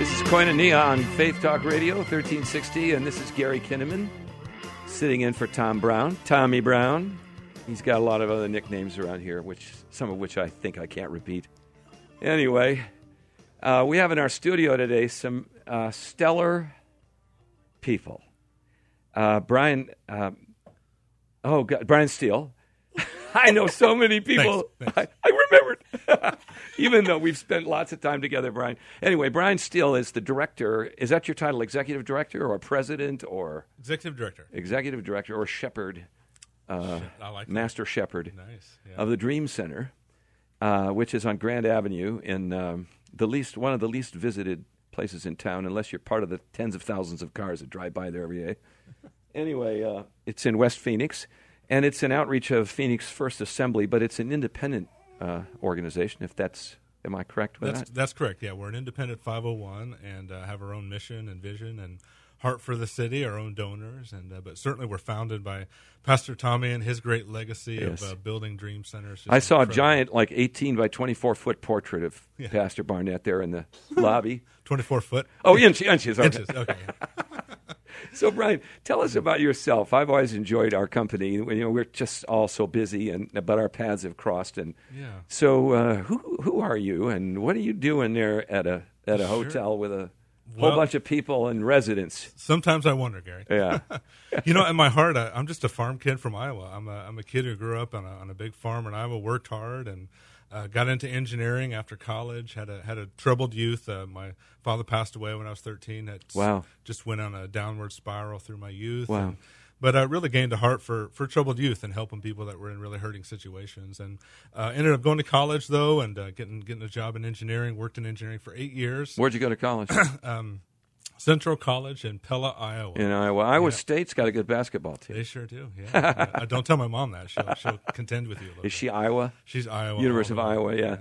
This is Koinonia on Faith Talk Radio, 1360, and this is Gary Kinnaman sitting in for Tom Brown. Tommy Brown. He's got a lot of other nicknames around here, which some of which I think I can't repeat. Anyway, uh, we have in our studio today some uh, stellar people. Uh, Brian, uh, oh God, Brian Steele. I know so many people. Thanks, thanks. I, I remembered, even though we've spent lots of time together, Brian. Anyway, Brian Steele is the director. Is that your title, executive director, or president, or Executive director. executive director, or shepherd, uh, I like that. master shepherd Nice. Yeah. of the Dream Center, uh, which is on Grand Avenue in um, the least one of the least visited places in town, unless you're part of the tens of thousands of cars that drive by there every day. Anyway, uh, it's in West Phoenix, and it's an outreach of Phoenix First Assembly, but it's an independent uh, organization. If that's am I correct with That's that? that's correct. Yeah, we're an independent 501 and uh, have our own mission and vision and heart for the city, our own donors, and uh, but certainly we're founded by Pastor Tommy and his great legacy Yes. of uh, building dream centers. I saw a giant, like 18 by 24 foot portrait of Yeah. Pastor Barnett there in the lobby. 24 foot Oh, inch, inches. Okay. inches. Okay. So, Brian, tell us about yourself. I've always enjoyed our company. You know, we're just all so busy, and but our paths have crossed. And Yeah. so, uh, who who are you, and what are you doing there at a at a Sure. hotel with a whole bunch of people and residents? Sometimes I wonder, Gary. Yeah, you know, in my heart, I, I'm just a farm kid from Iowa. I'm a, I'm a kid who grew up on a, on a big farm in Iowa, worked hard, and uh, got into engineering after college. had a had a troubled youth. Uh, my father passed away when I was 13. It Wow. just went on a downward spiral through my youth. Wow. And- but I really gained a heart for, for troubled youth and helping people that were in really hurting situations. And uh, ended up going to college though, and uh, getting getting a job in engineering. Worked in engineering for eight years. where'd you go to college? Central College in Pella, Iowa. In Iowa. Iowa Yeah. State's got a good basketball team. They sure do. Yeah. Uh, don't tell my mom that. She'll she'll contend with you a little. Is bit. she Iowa? She's Iowa. University of Iowa. Yeah. yeah.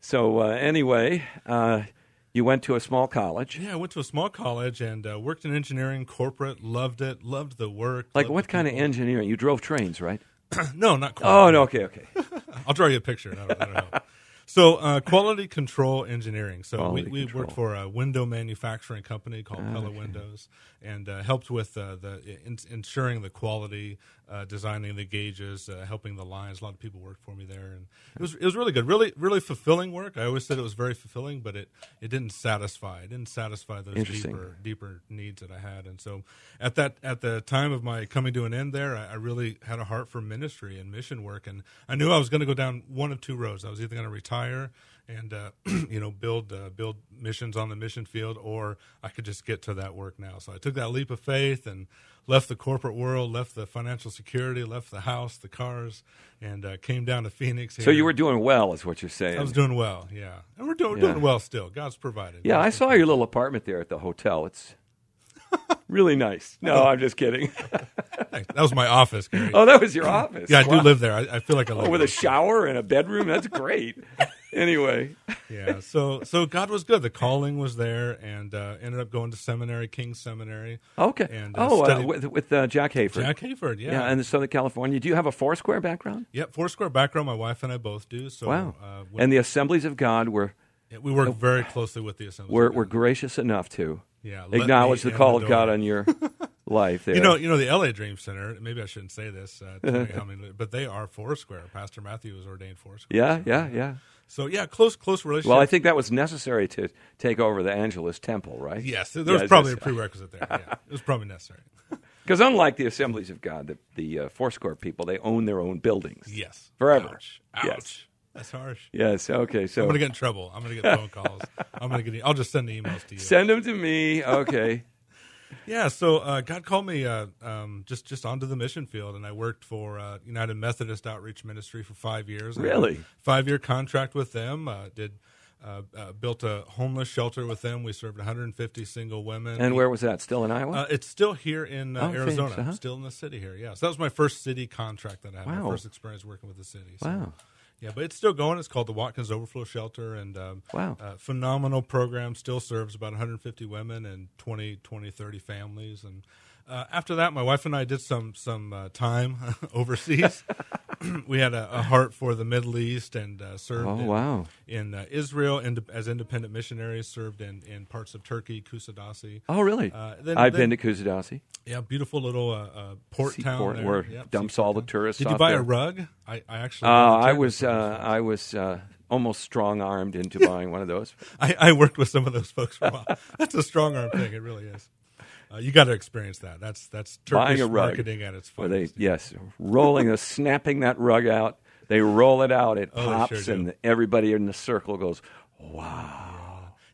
So uh, anyway, uh, you went to a small college. Yeah, I went to a small college and uh, worked in engineering, corporate. Loved it. Loved the work. Like what kind of engineering? You drove trains, right? No, not. Quite. Oh no. Okay. Okay. I'll draw you a picture. That'll, that'll help. So, uh, quality control engineering. So, Quality we, we control. worked for a window manufacturing company called Ah, Pella Windows, and uh, helped with uh, the in, ensuring the quality, uh, designing the gauges, uh, helping the lines. A lot of people worked for me there, and it was it was really good, really really fulfilling work. I always said it was very fulfilling, but it it didn't satisfy. It didn't satisfy those deeper deeper needs that I had, and so at that at the time of my coming to an end there, I, I really had a heart for ministry and mission work, and I knew I was going to go down one of two roads. I was either going to retire and uh, you know build uh, build missions on the mission field, or I could just get to that work now. So I took that leap of faith and left the corporate world, left the financial security, left the house, the cars, and uh, came down to Phoenix. So you were doing well, is what you're saying. I was doing well, yeah, and we're doing Yeah. doing well still. God's provided. Yeah, I saw your little apartment there at the hotel. It's really nice. No, I'm just kidding. That was my office, Gary. oh, that was your office. yeah, I Wow. do live there. I, I feel like I live Oh, with a shower and a bedroom. That's great. anyway, yeah. So so God was good. The calling was there, and uh, ended up going to seminary, King Seminary. okay. And, uh, oh, uh, with, with uh, Jack Hayford. Jack Hayford, yeah. yeah, in Southern California. Do you have a Foursquare background? Yep, Foursquare background. My wife and I both do. So Wow. uh, and the Assemblies of God were yeah, we work very closely with the Assembly. we're gracious enough to yeah, acknowledge the call of. God on your life. There. You know, you know the LA Dream Center. Maybe I shouldn't say this, uh, many, but they are Foursquare. Pastor Matthew was ordained Foursquare. yeah, so, yeah, yeah. So yeah, close close relationship. Well, I think that was necessary to take over the Angelus Temple, right? yes, there was Yes, probably a prerequisite there. Yeah, it was probably necessary. Because unlike the Assemblies of God, the, the uh, Foursquare people, they own their own buildings. Yes, Forever. Ouch. Ouch. Yes. That's harsh. Yes. Okay. So I'm gonna get in trouble. I'm gonna get phone calls. I'm gonna get. I'll just send the emails to you. send them to me. Okay. Yeah. So uh, God called me uh, um, just just onto the mission field, and I worked for uh, United Methodist Outreach Ministry for five years. Really? Five year contract with them. Uh, did uh, uh, built a homeless shelter with them. We served 150 single women. and where was that? Still in Iowa? Uh, it's still here in uh, Oh, Arizona. uh-huh. Still in the city here. Yeah. So that was my first city contract that I had. Wow. My first experience working with the city. So, wow. Yeah, but it's still going. It's called the Watkins Overflow Shelter, and um, Wow. uh, phenomenal program. Still serves about 150 women and 20, 20 30 families. And uh, after that, my wife and I did some some uh, time overseas. we had a, a, heart for the Middle East and uh, served. Oh in, wow! In uh, Israel, and as independent missionaries, served in, in parts of Turkey, Kusadasi. Oh really? Uh, then, I've then, been to Kusadasi. Yeah, beautiful little uh, uh, port Sea town there. where yep, dumps all the tourists. Did you buy there. a rug? I, I actually. Uh, I was I was almost strong armed into buying one of those. I, I, worked with some of those folks for a while. That's a strong arm thing. It really is. Uh, you got to experience that. That's that's Turkish buying a rug, marketing at its finest. They, yes, rolling, a, snapping that rug out. They roll it out. It oh, pops, sure and everybody in the circle goes, "Wow."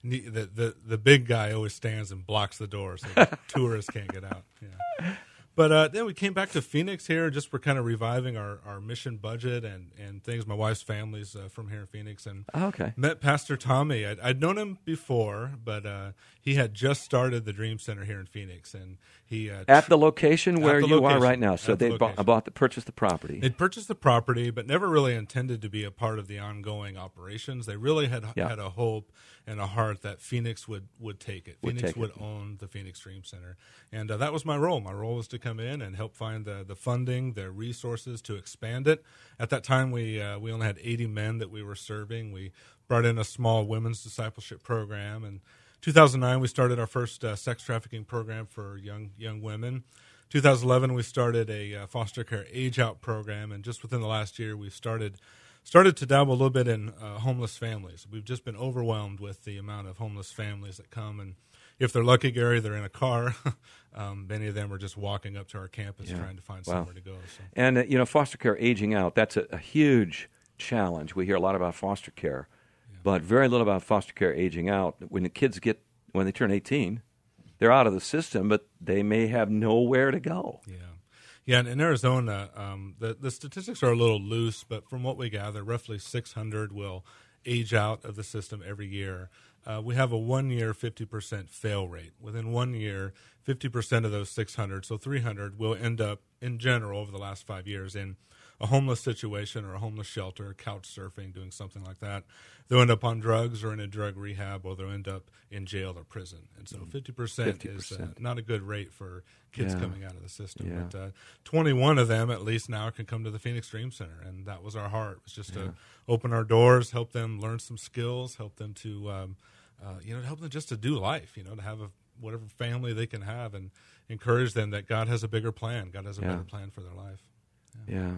The, the, the the big guy always stands and blocks the door so the tourists can't get out. Yeah. But uh, then we came back to Phoenix here, just we're kind of reviving our, our mission budget and, and things. My wife's family's uh, from here in Phoenix, and oh, okay. met Pastor Tommy. I'd, I'd known him before, but uh, he had just started the Dream Center here in Phoenix, and he uh, at the location where the you location. are right now. So they the bought, bought the purchased the property. They purchased the property, but never really intended to be a part of the ongoing operations. They really had Yeah. had a hope and a heart that Phoenix would would take it. Would Phoenix take would it. own the Phoenix Dream Center, and uh, that was my role. My role was to come in and help find the the funding, the resources to expand it. At that time, we uh, we only had 80 men that we were serving. We brought in a small women's discipleship program, and 2009 we started our first uh, sex trafficking program for young young women. 2011 we started a uh, foster care age out program, and just within the last year we started started to dabble a little bit in uh, homeless families. We've just been overwhelmed with the amount of homeless families that come, and if they're lucky, Gary, they're in a car. um, many of them are just walking up to our campus Yeah. trying to find Wow. somewhere to go. So. And uh, you know, foster care aging out. That's a, a huge challenge. We hear a lot about foster care, but very little about foster care aging out. When the kids get when they turn 18, they're out of the system, but they may have nowhere to go. Yeah. Yeah, and in Arizona, um, the, the statistics are a little loose, but from what we gather, roughly 600 will age out of the system every year. Uh, we have a one year 50% fail rate. Within one year, 50% of those 600, so 300, will end up, in general, over the last five years, in a homeless situation or a homeless shelter, couch surfing, doing something like that. They'll end up on drugs or in a drug rehab, or they'll end up in jail or prison. And so 50%, is uh, not a good rate for kids Yeah. coming out of the system. Yeah. But uh, 21 of them, at least now, can come to the Phoenix Dream Center. And that was our heart, It was just to open our doors, help them learn some skills, help them to, um, uh, you know, help them just to do life, you know, to have a, whatever family they can have and encourage them that God has a bigger plan. God has a Yeah. better plan for their life. Yeah, yeah.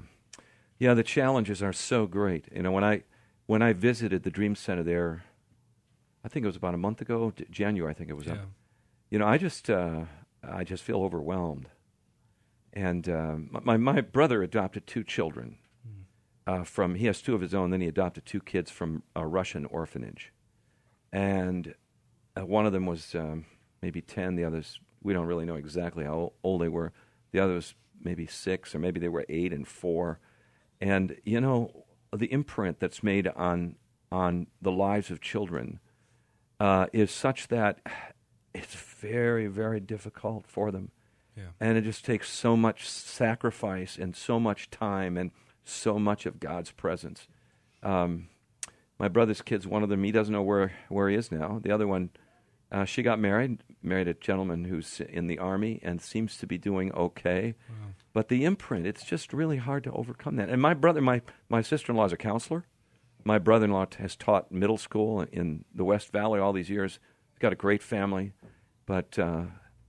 Yeah, the challenges are so great. You know, when I when I visited the Dream Center there, I think it was about a month ago, January. I think it was Yeah. up. You know, I just uh, I just feel overwhelmed. And um, my my brother adopted two children uh, from. He has two of his own. Then he adopted two kids from a Russian orphanage, and uh, one of them was um, maybe ten. The others we don't really know exactly how old they were. The other was maybe six, or maybe they were eight and four. And you know, the imprint that's made on on the lives of children uh, is such that it's very, very difficult for them. Yeah. And it just takes so much sacrifice and so much time and so much of God's presence. Um, my brother's kids, one of them, he doesn't know where, where he is now. The other one, uh, she got married, married a gentleman who's in the army and seems to be doing okay. But the imprint, it's just really hard to overcome that. And my brother, my, my sister in law is a counselor. My brother in law has taught middle school in the West Valley all these years. He's got a great family. But uh,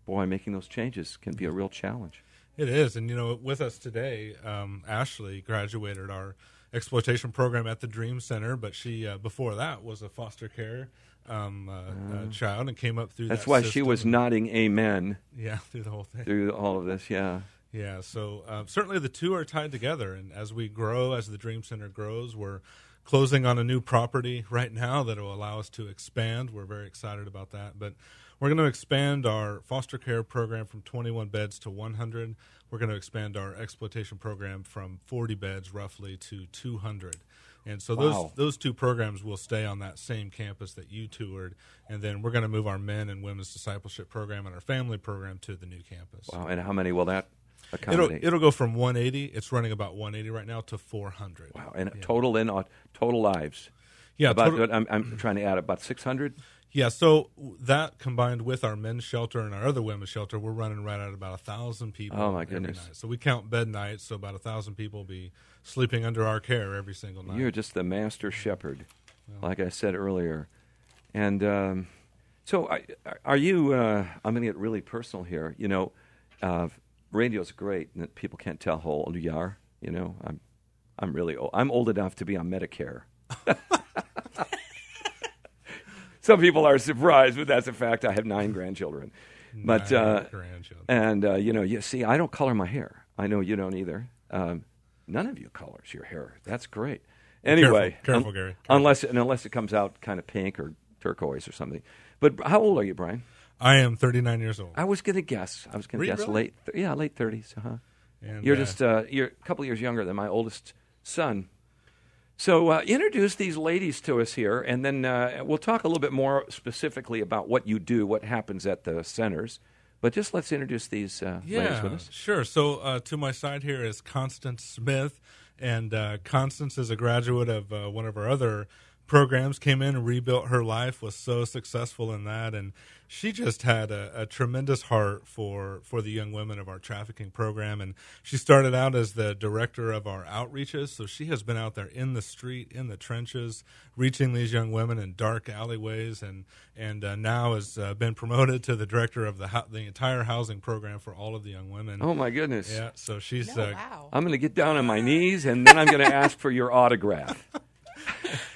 boy, making those changes can be a real challenge. It is, and you know, with us today, um, Ashley graduated our exploitation program at the Dream Center, but she uh, before that was a foster care um, uh, uh, child and came up through. That's that why she was nodding amen Yeah, through the whole thing. through all of this. Yeah. Yeah, so uh, certainly the two are tied together, and as we grow, as the Dream Center grows, we're closing on a new property right now that will allow us to expand. We're very excited about that, but we're going to expand our foster care program from 21 beds to 100. We're going to expand our exploitation program from 40 beds roughly to 200. And so those Wow. those two programs will stay on that same campus that you toured, and then we're going to move our men and women's discipleship program and our family program to the new campus. Wow. And how many will that accommodate? it'll go from 180. It's running about 180 right now to 400. wow. And total in total lives. Yeah, About total- I'm, I'm trying to add about 600. Yeah, so that combined with our men's shelter and our other women's shelter, we're running right at about a thousand people. Oh, my every goodness. night. So we count bed nights, so about a thousand people will be sleeping under our care every single night. You're just the master shepherd, like I said earlier. And um, so, I, are you? Uh, I'm going to get really personal here. You know, uh, radio's great, and people can't tell how old you are. You know, I'm, I'm really old. I'm old enough to be on Medicare. Some people are surprised, but that's a fact. I have nine grandchildren. But Nine uh, grandchildren. and uh, you know, you see, I don't color my hair. I know you don't either. Um, none of you colors your hair. That's great. Anyway, careful, un- Gary, careful. Unless and unless it comes out kind of pink or turquoise or something. But how old are you, Brian? I am 39 years old. I was going to guess. I was going to guess really? late. Th- yeah, late thirties. Uh huh. And, You're uh, just uh, you're a couple years younger than my oldest son. So uh, introduce these ladies to us here, and then uh, we'll talk a little bit more specifically about what you do, what happens at the centers. But just let's introduce these uh, ladies with us. sure. So uh, to my side here is Constance Smith, and uh, Constance is a graduate of uh, one of our other programs. Came in and rebuilt her life. Was so successful in that, and she just had a, a tremendous heart for for the young women of our trafficking program. And she started out as the director of our outreaches. So she has been out there in the street, in the trenches, reaching these young women in dark alleyways, and and uh, now has uh, been promoted to the director of the hou- the entire housing program for all of the young women. Oh my goodness! Yeah, so she's No, uh, wow. I'm going to get down on my knees, and then I'm going to ask for your autograph.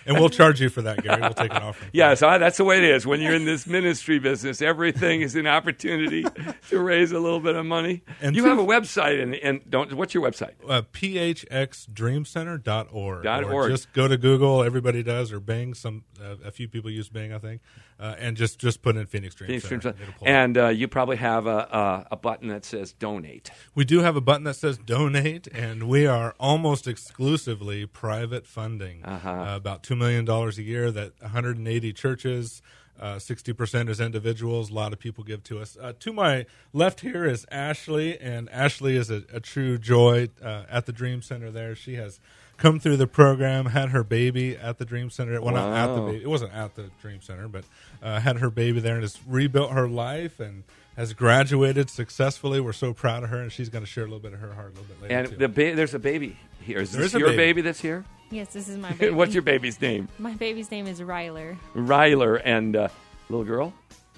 And we'll charge you for that, Gary. We'll take an offering. Yes, I, that's the way it is. When you're in this ministry business, everything is an opportunity to raise a little bit of money. And you have a website, and, and don't. What's your website? Uh, phxdreamcenter.org. Dot or org. Just go to Google. Everybody does, or Bing. Some uh, a few people use Bing, I think, uh, and just just put in Phoenix Dream Phoenix Center. Dream Center. It'll pull up. And uh, you probably have a, a, a button that says donate. We do have a button that says donate, and we are almost exclusively private funding. Uh-huh. Uh, about $2 million a year that 180 churches, uh, 60% is individuals. A lot of people give to us. Uh, to my left here is Ashley, and Ashley is a, a true joy uh, at the Dream Center there. She has come through the program, had her baby at the Dream Center. Well, not at the baby. It wasn't at the Dream Center, but uh, had her baby there and has rebuilt her life and has graduated successfully. We're so proud of her, and she's going to share a little bit of her heart a little bit later. And the ba- there's a baby here. Is There this is your baby. baby. that's here? Yes, this is my baby. What's your baby's name? My baby's name is Ryler. Ryler and uh, little girl.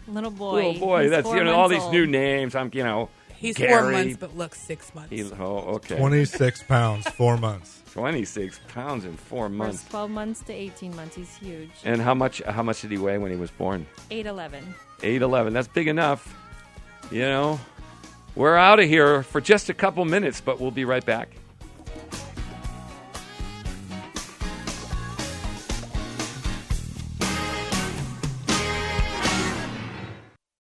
Little boy. Little boy. He's that's four you know all these old. new names. I'm you know. He's Gary. four months, but looks six months. He, oh, okay. 26 pounds, four months. 26 pounds in four months. 12 months to 18 months. He's huge. And how much? How much did he weigh when he was born? 8'11. Eight eleven. That's big enough. You know. We're out of here for just a couple minutes, but we'll be right back.